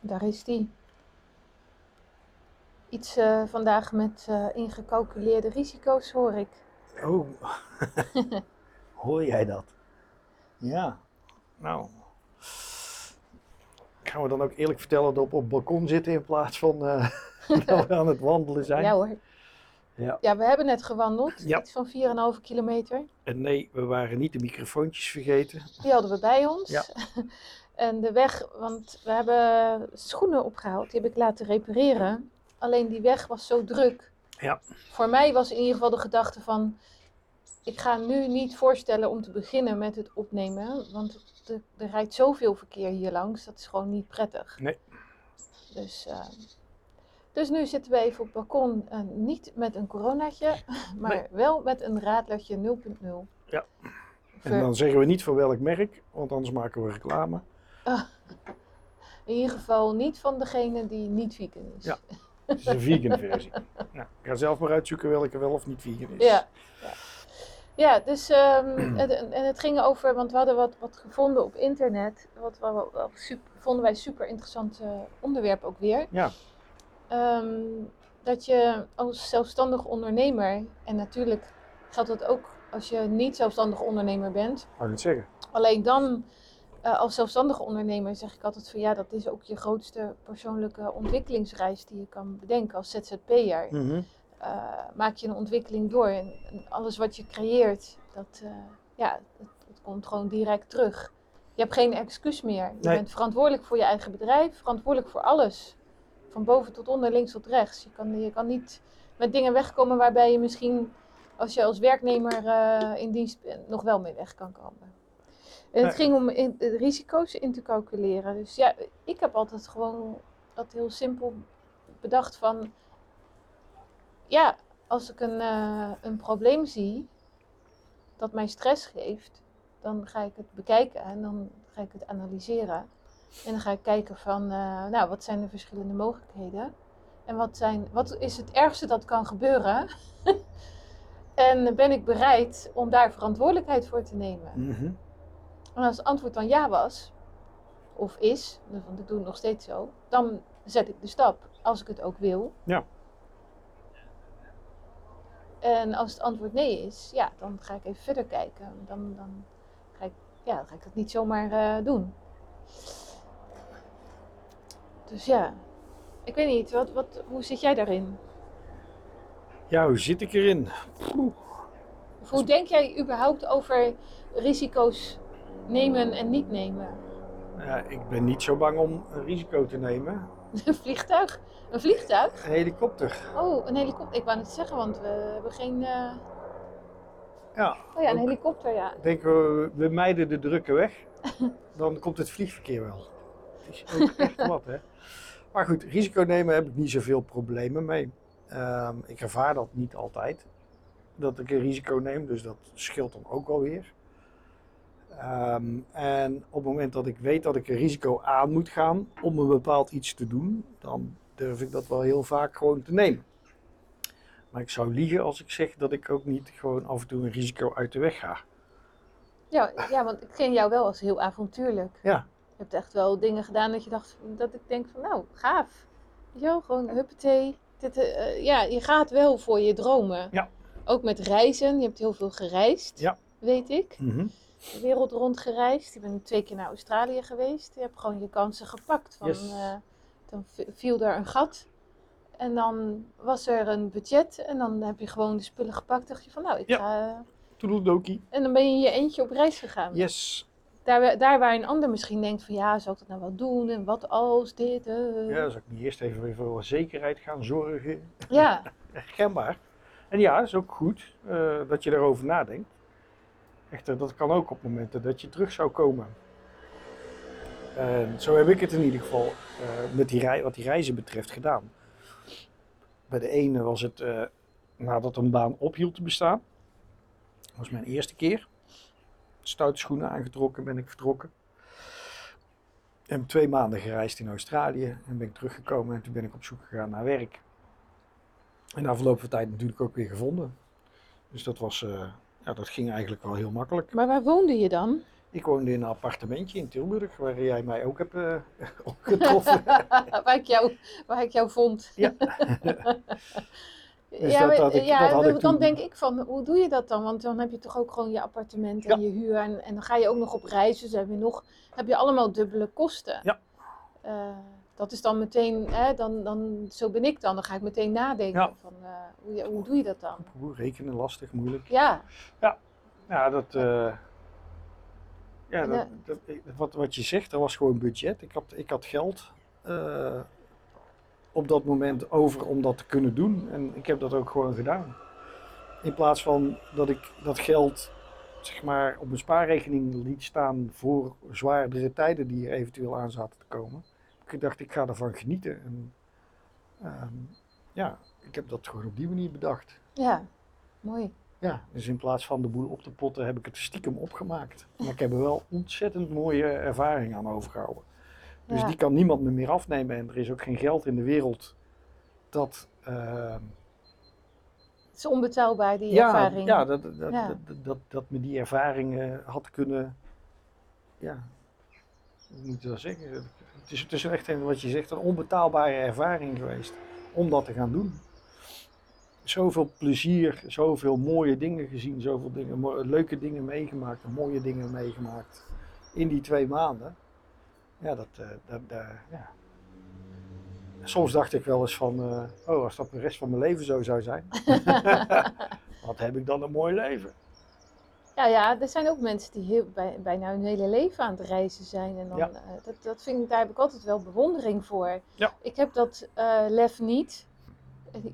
Daar is die. Iets eh, vandaag met eh, ingecalculeerde risico's, hoor ik. Oh, hoor jij dat? Ja, nou. Gaan we dan ook eerlijk vertellen dat we op het balkon zitten in plaats van eh, dat we aan het wandelen zijn? Ja hoor. Ja. Ja, we hebben net gewandeld. Ja. Iets van 4,5 kilometer. En nee, we waren niet de microfoontjes vergeten. Die hadden we bij ons. Ja. en de weg, want we hebben schoenen opgehaald. Die heb ik laten repareren. Alleen die weg was zo druk. Ja. Voor mij was in ieder geval de gedachte van... Ik ga nu niet voorstellen om te beginnen met het opnemen. Want er, er rijdt zoveel verkeer hier langs. Dat is gewoon niet prettig. Nee. Dus, eh, dus nu zitten we even op het balkon. eh, niet met een coronaatje. Maar Nee. wel met een radlertje 0.0. Ja. En dan zeggen we niet voor welk merk, want anders maken we reclame. In ieder geval niet van degene die niet vegan is. Ja. Het is een vegan versie. Nou, ik ga zelf maar uitzoeken welke wel of niet vegan is. Ja, ja. Ja, dus ehm, het, en het ging over, want we hadden wat, wat gevonden op internet. Wat we wel- wel super, vonden wij super interessant eh, onderwerp ook weer. Ja. Ehm, dat je als zelfstandig ondernemer, en natuurlijk geldt dat ook als je niet zelfstandig ondernemer bent, Mag ik het zeggen? Alleen dan, eh, als zelfstandige ondernemer, zeg ik altijd van ja, dat is ook je grootste persoonlijke ontwikkelingsreis die je kan bedenken als ZZP'er. Mhm. Eh, maak je een ontwikkeling door en, en alles wat je creëert, dat, eh, ja, dat, komt gewoon direct terug. Je hebt geen excuus meer. Je Nee. bent verantwoordelijk voor je eigen bedrijf, verantwoordelijk voor alles. Van boven tot onder, links tot rechts. Je kan, je kan niet met dingen wegkomen waarbij je misschien, als je als werknemer in dienst bent, nog wel mee weg kan komen. En het ging om in, de risico's in te calculeren. Dus ja, ik heb altijd gewoon dat heel simpel bedacht van, ja, als ik een, eh, een probleem zie dat mij stress geeft, dan ga ik het bekijken en dan ga ik het analyseren. En dan ga ik kijken van, eh, nou, wat zijn de verschillende mogelijkheden? En wat, zijn, wat is het ergste dat kan gebeuren? en ben ik bereid om daar verantwoordelijkheid voor te nemen? Mhm. En als het antwoord dan ja was, of is, want ik doe het nog steeds zo, dan zet ik de stap als ik het ook wil. Ja. En als het antwoord nee is, ja, dan ga ik even verder kijken. Dan, dan, ga, ik, ja, dan ga ik dat niet zomaar eh, doen. Dus ja, ik weet niet, wat, wat, hoe zit jij daarin? Ja, hoe zit ik erin? Of hoe denk jij überhaupt over risico's nemen en niet nemen? Ja, ik ben niet zo bang om een risico te nemen. Een vliegtuig? Een vliegtuig? Een helikopter. Oh, een helikopter. Ik wou het zeggen, want we hebben geen. eh, Ja, Oh ja, een helikopter, ja. ik denk we, we mijden de drukke weg. Dan komt het vliegverkeer wel. Het is ook echt wat, hè. Maar goed, risico nemen heb ik niet zoveel problemen mee. Ehm, ik ervaar dat niet altijd. Dat ik een risico neem, dus dat scheelt dan ook wel Ehm, en op het moment dat ik weet dat ik een risico aan moet gaan om een bepaald iets te doen, dan durf ik dat wel heel vaak gewoon te nemen. Maar ik zou liegen als ik zeg dat ik ook niet gewoon af en toe een risico uit de weg ga. ja. Ja, want ik ken jou wel als heel avontuurlijk. Ja. Je hebt echt wel dingen gedaan dat je dacht, dat ik denk van, nou, gaaf. Wel, gewoon huppatee. Dit, eh, ja, je gaat wel voor je dromen. Ja. Ook met reizen. Je hebt heel veel gereisd, Ja. weet ik. Mhm. De wereld rond gereisd. Je bent twee keer naar Australië geweest. Je hebt gewoon je kansen gepakt. Van, Yes. eh, dan viel er een gat. En dan was er een budget. En dan heb je gewoon de spullen gepakt. dacht je van, nou, ik Ja. ga... Toedeledokie. En dan ben je je eentje op reis gegaan. Yes. Daar, daar waar een ander misschien denkt van, ja, zou ik dat nou wel doen? En wat als dit? eh. Ja, dan zou ik niet eerst even weer voor zekerheid gaan zorgen. ja. Herkenbaar. En ja, dat is ook goed eh, dat je erover nadenkt. Echter, dat kan ook op momenten dat je terug zou komen. En zo heb ik het in ieder geval eh, met die rei, wat die reizen betreft gedaan. Bij de ene was het eh, nadat een baan ophield te bestaan. Dat was mijn eerste keer. Stoute schoenen aangetrokken ben ik vertrokken. En twee maanden gereisd in Australië en ben ik teruggekomen en toen ben ik op zoek gegaan naar werk. En na verloop van tijd natuurlijk ook weer gevonden. Dus dat was, eh, ja, dat ging eigenlijk wel heel makkelijk. Maar waar woonde je dan? Ik woonde in een appartementje in Tilburg, waar jij mij ook hebt uh, getroffen. waar, ik jou, waar ik jou vond. Ja. Dus ja, dat ik, ja dat dan denk ik van, hoe doe je dat dan? Want dan heb je toch ook gewoon je appartement en je huur. En, en dan ga je ook nog op reis. Dus heb je, nog, heb je allemaal dubbele kosten. Ja. Uh, dat is dan meteen, hè, dan, dan, zo ben ik dan. Dan ga ik meteen nadenken van, uh, hoe, hoe doe je dat dan? Hoe rekenen, lastig, moeilijk. Ja. Ja, ja dat... Uh, ja, dat, dat, wat, wat je zegt, dat was gewoon budget. Ik had, ik had geld op dat moment over om dat te kunnen doen. En ik heb dat ook gewoon gedaan. In plaats van dat ik dat geld zeg maar, op een spaarrekening liet staan voor zwaardere tijden die er eventueel aan zaten te komen. Ik dacht, ik ga ervan genieten. En, ehm, ja, ik heb dat gewoon op die manier bedacht. Ja, mooi. Ja, dus in plaats van de boel op te potten heb ik het stiekem opgemaakt. Maar ik heb er wel ontzettend mooie ervaring aan overgehouden. Dus die kan niemand me meer afnemen. En er is ook geen geld in de wereld dat. Uh, het is onbetaalbaar, die ervaring. Ja, dat, dat, Dat, dat, dat, me die ervaring had kunnen. Ja, hoe moet je dat zeggen? Het is, echt, wat je zegt, een onbetaalbare ervaring geweest om dat te gaan doen. Zoveel plezier, zoveel mooie dingen gezien, zoveel dingen, leuke dingen meegemaakt, mooie dingen meegemaakt in die twee maanden ja, dat, uh, dat, ja. Soms dacht ik wel eens van, uh, oh, als dat de rest van mijn leven zo zou zijn, wat heb ik dan een mooi leven. Ja, ja, er zijn ook mensen die heel, bij, bijna hun hele leven aan het reizen zijn. En dan, ja. uh, dat, dat vind ik, daar heb ik altijd wel bewondering voor. Ja. Ik heb dat lef niet.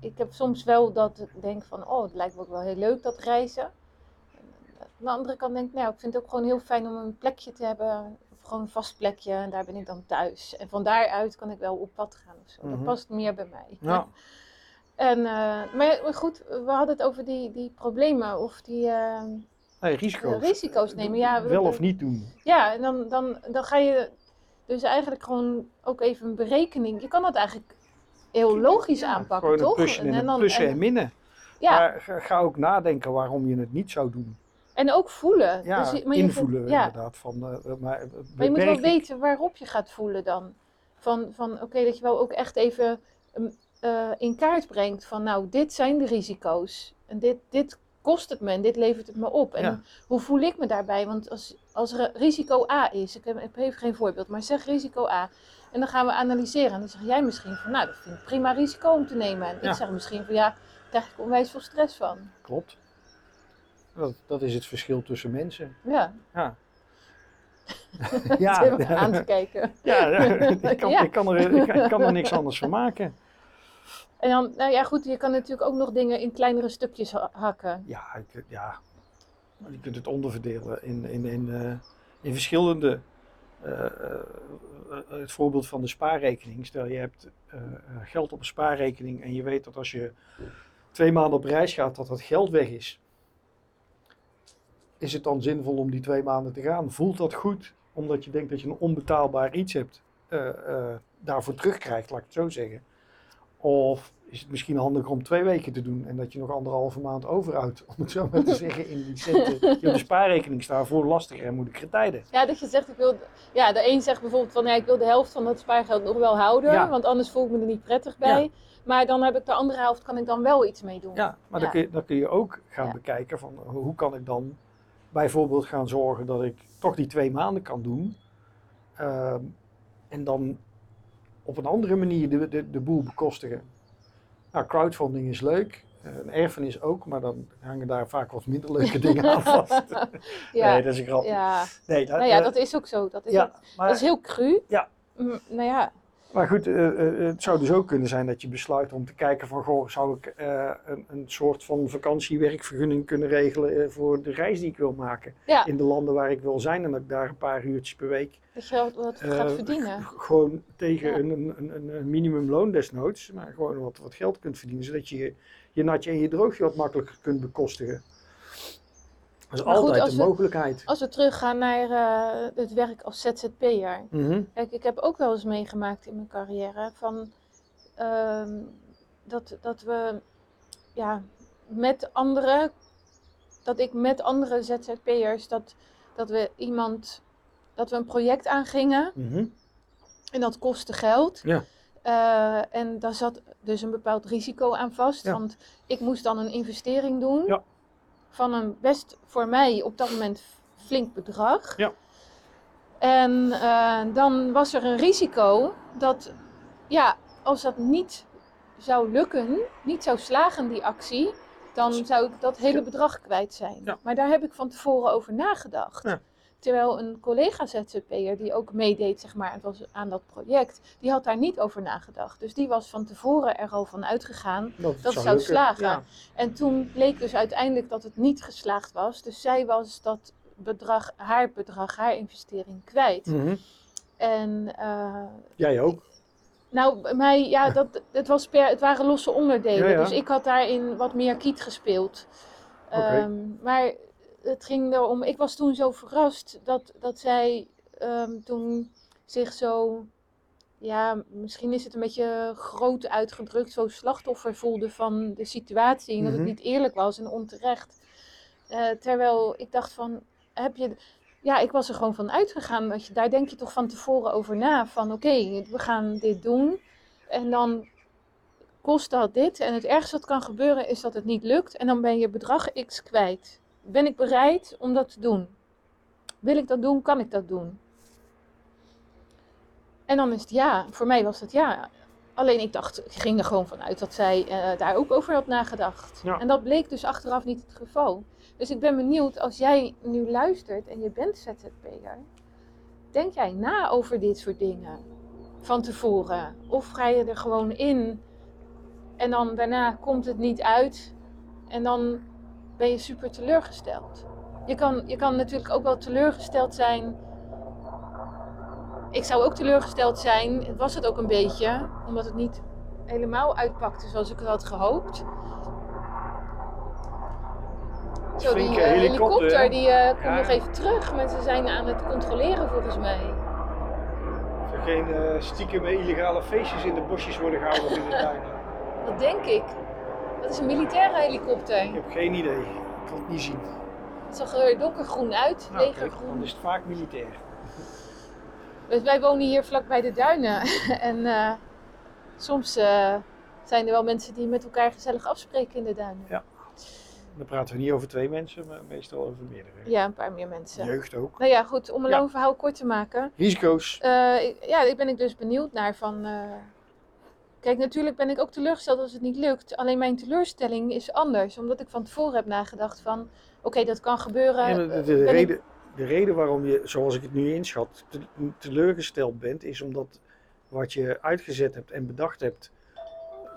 Ik heb soms wel dat ik denk van, oh, het lijkt me ook wel heel leuk dat reizen. Aan de andere kant denk ik, nou, ik vind het ook gewoon heel fijn om een plekje te hebben gewoon een vast plekje en daar ben ik dan thuis. En van daaruit kan ik wel op pad gaan of zo. Dat mhm. past meer bij mij. Ja. En, uh, maar goed, we hadden het over die, die problemen of die uh, nee, risico's. risico's nemen. Ja, wel of niet doen. Ja, en dan, dan, dan ga je dus eigenlijk gewoon ook even een berekening. Je kan dat eigenlijk heel logisch aanpakken, toch? Plussen en, en dan, plussen en, minnen. Ja. Maar ga ook nadenken waarom je het niet zou doen. En ook voelen. Ja, dus maar invoelen ja. inderdaad. Van, uh, maar, maar je moet wel weten waarop je gaat voelen dan. Van, van oké, dat je wel ook echt even uh, in kaart brengt van nou, dit zijn de risico's. En dit, dit kost het me en dit levert het me op. En hoe voel ik me daarbij? Want als, als er risico A is, ik heb, ik heb even geen voorbeeld, maar zeg risico A. En dan gaan we analyseren. En dan zeg jij misschien van nou, dat vind ik prima risico om te nemen. En ik zeg misschien van ja, daar krijg ik onwijs veel stress van. Klopt. Dat, dat is het verschil tussen mensen. Ja. Ja. ja. aan te kijken. Ja, ik, kan, Ik, kan er, ik, kan er niks anders van maken. En dan, nou ja, goed, je kan natuurlijk ook nog dingen in kleinere stukjes hakken. Ja, ik, ja. je kunt het onderverdelen in, in, in, uh, in verschillende. Uh, uh, het voorbeeld van de spaarrekening. Stel je hebt geld op een spaarrekening en je weet dat als je twee maanden op reis gaat, dat dat geld weg is is het dan zinvol om die twee maanden te gaan? Voelt dat goed, omdat je denkt dat je een onbetaalbaar iets hebt, daarvoor terugkrijgt, laat ik het zo zeggen? Of is het misschien handiger om twee weken te doen en dat je nog anderhalve maand overhoudt, om het zo maar te zeggen, in die centen die op de spaarrekening staan voor lastige en moeilijke tijden? Ja, dat je zegt, ik wil, ja, de een zegt bijvoorbeeld van, ja, ik wil de helft van dat spaargeld nog wel houden, want anders voel ik me er niet prettig bij. Maar dan heb ik de andere helft, kan ik dan wel iets mee doen. Ja, maar Dan, kun je, dan kun je ook gaan bekijken van, hoe kan ik dan bijvoorbeeld gaan zorgen dat ik toch die twee maanden kan doen. Ehm, en dan op een andere manier de, de, de boel bekostigen. Nou, crowdfunding is leuk. Uh, een erfenis ook, maar dan hangen daar vaak wat minder leuke dingen aan vast. ja, nee, dat is een grap. Ja. Nee, dat, nou ja, dat is ook zo. Dat is, ja, maar, dat is heel cru. Ja. Mm, nou ja, maar goed, uh, uh, het zou dus ook kunnen zijn dat je besluit om te kijken van, goh, zou ik een, een, soort van vakantiewerkvergunning kunnen regelen voor de reis die ik wil maken. Ja. In de landen waar ik wil zijn en dat ik daar een paar uurtjes per week. Dat je wat, gaat verdienen. Gewoon tegen ja. een, een, een, minimumloon desnoods, maar gewoon wat, wat geld kunt verdienen, zodat je, je natje en je droogje wat makkelijker kunt bekostigen. Dat is altijd een mogelijkheid. Als we teruggaan naar uh, het werk als ZZP'er. Mm Kijk, ik heb ook wel eens meegemaakt in mijn carrière van uh, dat, dat we ja, met anderen, dat ik met andere ZZP'ers dat dat we iemand, dat we een project aangingen Mhm. en dat kostte geld. Ja. Eh, en daar zat dus een bepaald risico aan vast. Ja. Want ik moest dan een investering doen Ja. Van een best voor mij op dat moment flink bedrag. Ja. En eh, dan was er een risico dat, ja, als dat niet zou lukken, niet zou slagen, die actie, dan zou ik dat hele bedrag kwijt zijn. Ja. Maar daar heb ik van tevoren over nagedacht. Ja. Terwijl een collega ZZP'er die ook meedeed zeg maar, het was aan dat project, die had daar niet over nagedacht. Dus die was van tevoren er al van uitgegaan. Dat, het Dat zou slagen. Ja. En toen bleek dus uiteindelijk dat het niet geslaagd was. Dus zij was dat bedrag, haar bedrag, haar investering kwijt. Mhm. En eh, Jij ook. nou, mij, ja, dat, het, was per, het waren losse onderdelen. Ja, ja. Dus ik had daarin wat meer kiet gespeeld. Ehm, maar het ging erom, ik was toen zo verrast dat, dat zij ehm, toen zich zo, ja, misschien is het een beetje groot uitgedrukt, zo slachtoffer voelde van de situatie. En dat Mhm. het niet eerlijk was en onterecht. Eh, terwijl ik dacht van, heb je... Ja, ik was er gewoon van uitgegaan. Dat je, daar denk je toch van tevoren over na. Van oké, we gaan dit doen. En dan kost dat dit. En het ergste wat kan gebeuren is dat het niet lukt. En dan ben je bedrag X kwijt. Ben ik bereid om dat te doen? Wil ik dat doen? Kan ik dat doen? En dan is het ja. Voor mij was het ja. Alleen ik dacht, ik ging er gewoon vanuit dat zij eh, daar ook over had nagedacht. Ja. En dat bleek dus achteraf niet het geval. Dus ik ben benieuwd, als jij nu luistert en je bent ZZP'er, denk jij na over dit soort dingen van tevoren? Of ga je er gewoon in en dan daarna komt het niet uit en dan ben je super teleurgesteld? Je kan, je kan natuurlijk ook wel teleurgesteld zijn. Ik zou ook teleurgesteld zijn, was het ook een beetje, omdat het niet helemaal uitpakte zoals ik het had gehoopt. Zo, die eh, helikopter, die eh, komt Ja. nog even terug, maar ze zijn aan het controleren volgens mij. Of er geen eh stiekem illegale feestjes in de bosjes worden gehouden in de tuinen. Dat denk ik. Dat is een militaire helikopter. Ik heb geen idee. Ik kan het niet zien. Het zag er donkergroen uit, Nou, legergroen. dan is het vaak militair. Dus wij wonen hier vlak bij de duinen. en eh, soms eh, zijn er wel mensen die met elkaar gezellig afspreken in de duinen. Ja. Dan praten we niet over twee mensen, maar meestal over meerdere. Ja, een paar meer mensen. Jeugd ook. Nou ja, goed, om een Ja. lang verhaal kort te maken. Risico's. Eh, ik- ja, daar ben ik dus benieuwd naar van... Kijk, natuurlijk ben ik ook teleurgesteld als het niet lukt. Alleen mijn teleurstelling is anders. Omdat ik van tevoren heb nagedacht van... Oké, dat kan gebeuren. En de, de, Eh, de ben ik- reden, de reden waarom je, zoals ik het nu inschat, te- teleurgesteld bent, is omdat wat je uitgezet hebt en bedacht hebt,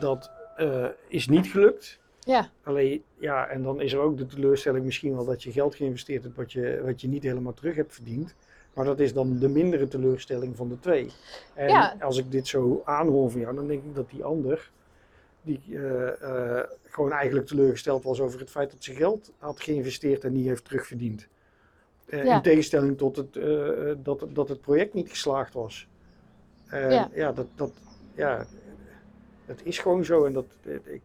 dat eh, is niet gelukt. Ja, Alleen, ja, en dan is er ook de teleurstelling misschien wel dat je geld geïnvesteerd hebt wat je, wat je niet helemaal terug hebt verdiend. Maar dat is dan de mindere teleurstelling van de twee. En Ja. als ik dit zo aanhoor van jou, dan denk ik dat die ander, die eh, eh, gewoon eigenlijk teleurgesteld was over het feit dat ze geld had geïnvesteerd en niet heeft terugverdiend. Eh, Ja. In tegenstelling tot het, dat, het- dat het project niet geslaagd was. Ja. ja, dat, dat, ja, dat is gewoon zo. En dat, ik,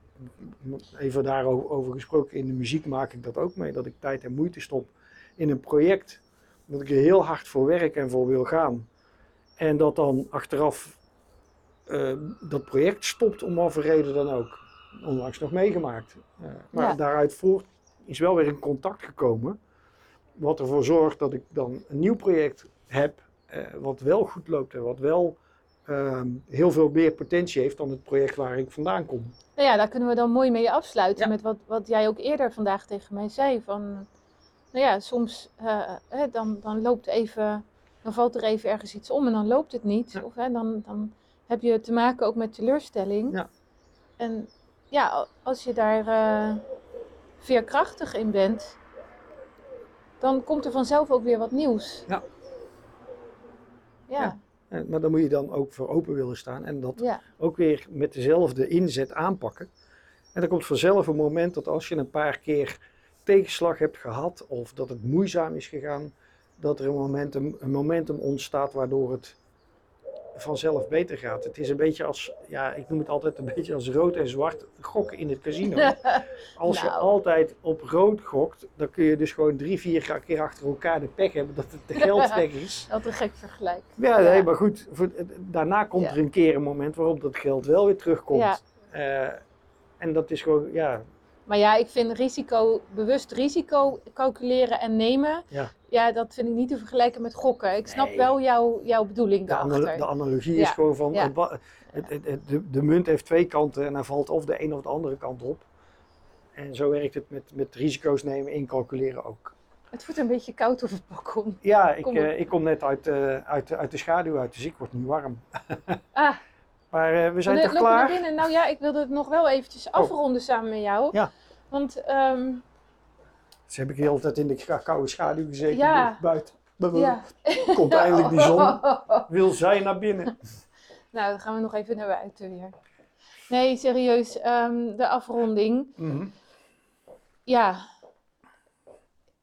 even daarover gesproken, in de muziek maak ik dat ook mee. Dat ik tijd en moeite stop in een project. Dat ik er heel hard voor werk en voor wil gaan. En dat dan achteraf eh, dat project stopt om wat voor reden dan ook. Onlangs nog meegemaakt. Eh, maar Ja. daaruit voort is wel weer in contact gekomen. Wat ervoor zorgt dat ik dan een nieuw project heb. eh, wat wel goed loopt en wat wel ehm, heel veel meer potentie heeft dan het project waar ik vandaan kom. nou ja, daar kunnen we dan mooi mee afsluiten. Ja. Met wat, wat jij ook eerder vandaag tegen mij zei. Van, nou ja, soms eh, hè, dan, dan loopt even... Dan valt er even ergens iets om en dan loopt het niet. Ja. Of hè, dan, dan heb je te maken ook met teleurstelling. Ja. En ja, als je daar eh, veerkrachtig in bent, dan komt er vanzelf ook weer wat nieuws. Ja. Ja, Ja. Eh, maar dan moet je dan ook voor open willen staan en dat ja, ook weer met dezelfde inzet aanpakken. En er komt vanzelf een moment dat als je een paar keer tegenslag hebt gehad of dat het moeizaam is gegaan, dat er een momentum, een momentum ontstaat waardoor het vanzelf beter gaat. Het is een beetje als, ja, ik noem het altijd een beetje als rood en zwart gokken in het casino. Als je Nou. altijd op rood gokt, dan kun je dus gewoon drie, vier keer achter elkaar de pech hebben dat het de geld weg is. Dat een gek vergelijk. Ja, nee, maar goed, voor, daarna komt Ja. er een keer een moment waarop dat geld wel weer terugkomt. Ja. Eh, en dat is gewoon, ja, Maar ja, ik vind risico, bewust risico calculeren en nemen, Ja. ja, dat vind ik niet te vergelijken met gokken. Ik snap Nee. wel jouw, jouw bedoeling de, daarachter. de analogie is gewoon van, Ja. het het- de, de munt heeft twee kanten en hij valt of de een of de andere kant op. En zo werkt het met, met risico's nemen, incalculeren ook. Het voelt een beetje koud op het balkon. Ja, ik, Kom eh, ik kom net uit, eh, uit, uit de schaduw uit, dus ik word niet warm. Ah, Maar eh, we zijn toch klaar? binnen. Nou ja, ik wilde het nog wel eventjes afronden samen met jou. Ja. Want ehm, Dus heb ik de hele tijd in de koude schaduw gezeten, Ja. buiten. ja. Komt eindelijk die zon, wil zij naar binnen. nou, dan gaan we nog even naar buiten weer. Nee, serieus, ehm, de afronding. Mhm. Ja,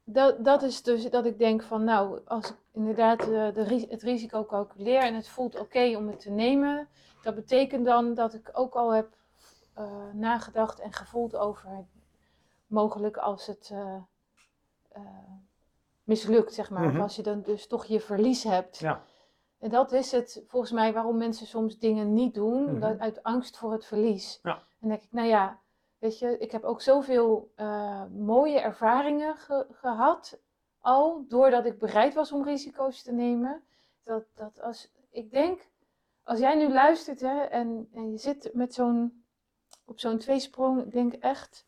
dat, dat is dus dat ik denk van, nou, als ik inderdaad eh, de, het risico calculeer en het voelt oké om het te nemen, dat betekent dan dat ik ook al heb eh, nagedacht en gevoeld over mogelijk als het eh, eh, mislukt, zeg maar. Mhm. Of als je dan dus toch je verlies hebt. Ja. En dat is het volgens mij waarom mensen soms dingen niet doen, Mhm. dat- uit angst voor het verlies. Ja. En dan denk ik, nou ja, weet je, ik heb ook zoveel eh, mooie ervaringen ge- gehad al, doordat ik bereid was om risico's te nemen. Dat, dat als, ik denk, als jij nu luistert hè, en, en je zit met zo'n, op zo'n tweesprong, ik denk echt,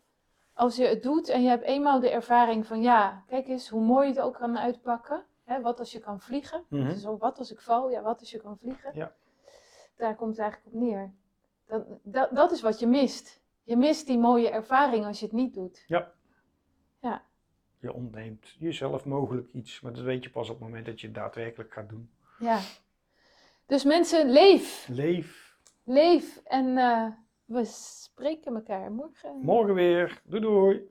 als je het doet en je hebt eenmaal de ervaring van, ja, kijk eens hoe mooi het ook kan uitpakken. Hè, wat als je kan vliegen? Dus zo, wat als ik val? Ja, wat als je kan vliegen? Ja. Daar komt het eigenlijk op neer. Dat, dat, dat is wat je mist. Je mist die mooie ervaring als je het niet doet. Je ontneemt jezelf mogelijk iets, maar dat weet je pas op het moment dat je het daadwerkelijk gaat doen. Ja. Dus mensen, leef. Leef. Leef. En eh, we spreken elkaar morgen. Morgen weer. Doei doei.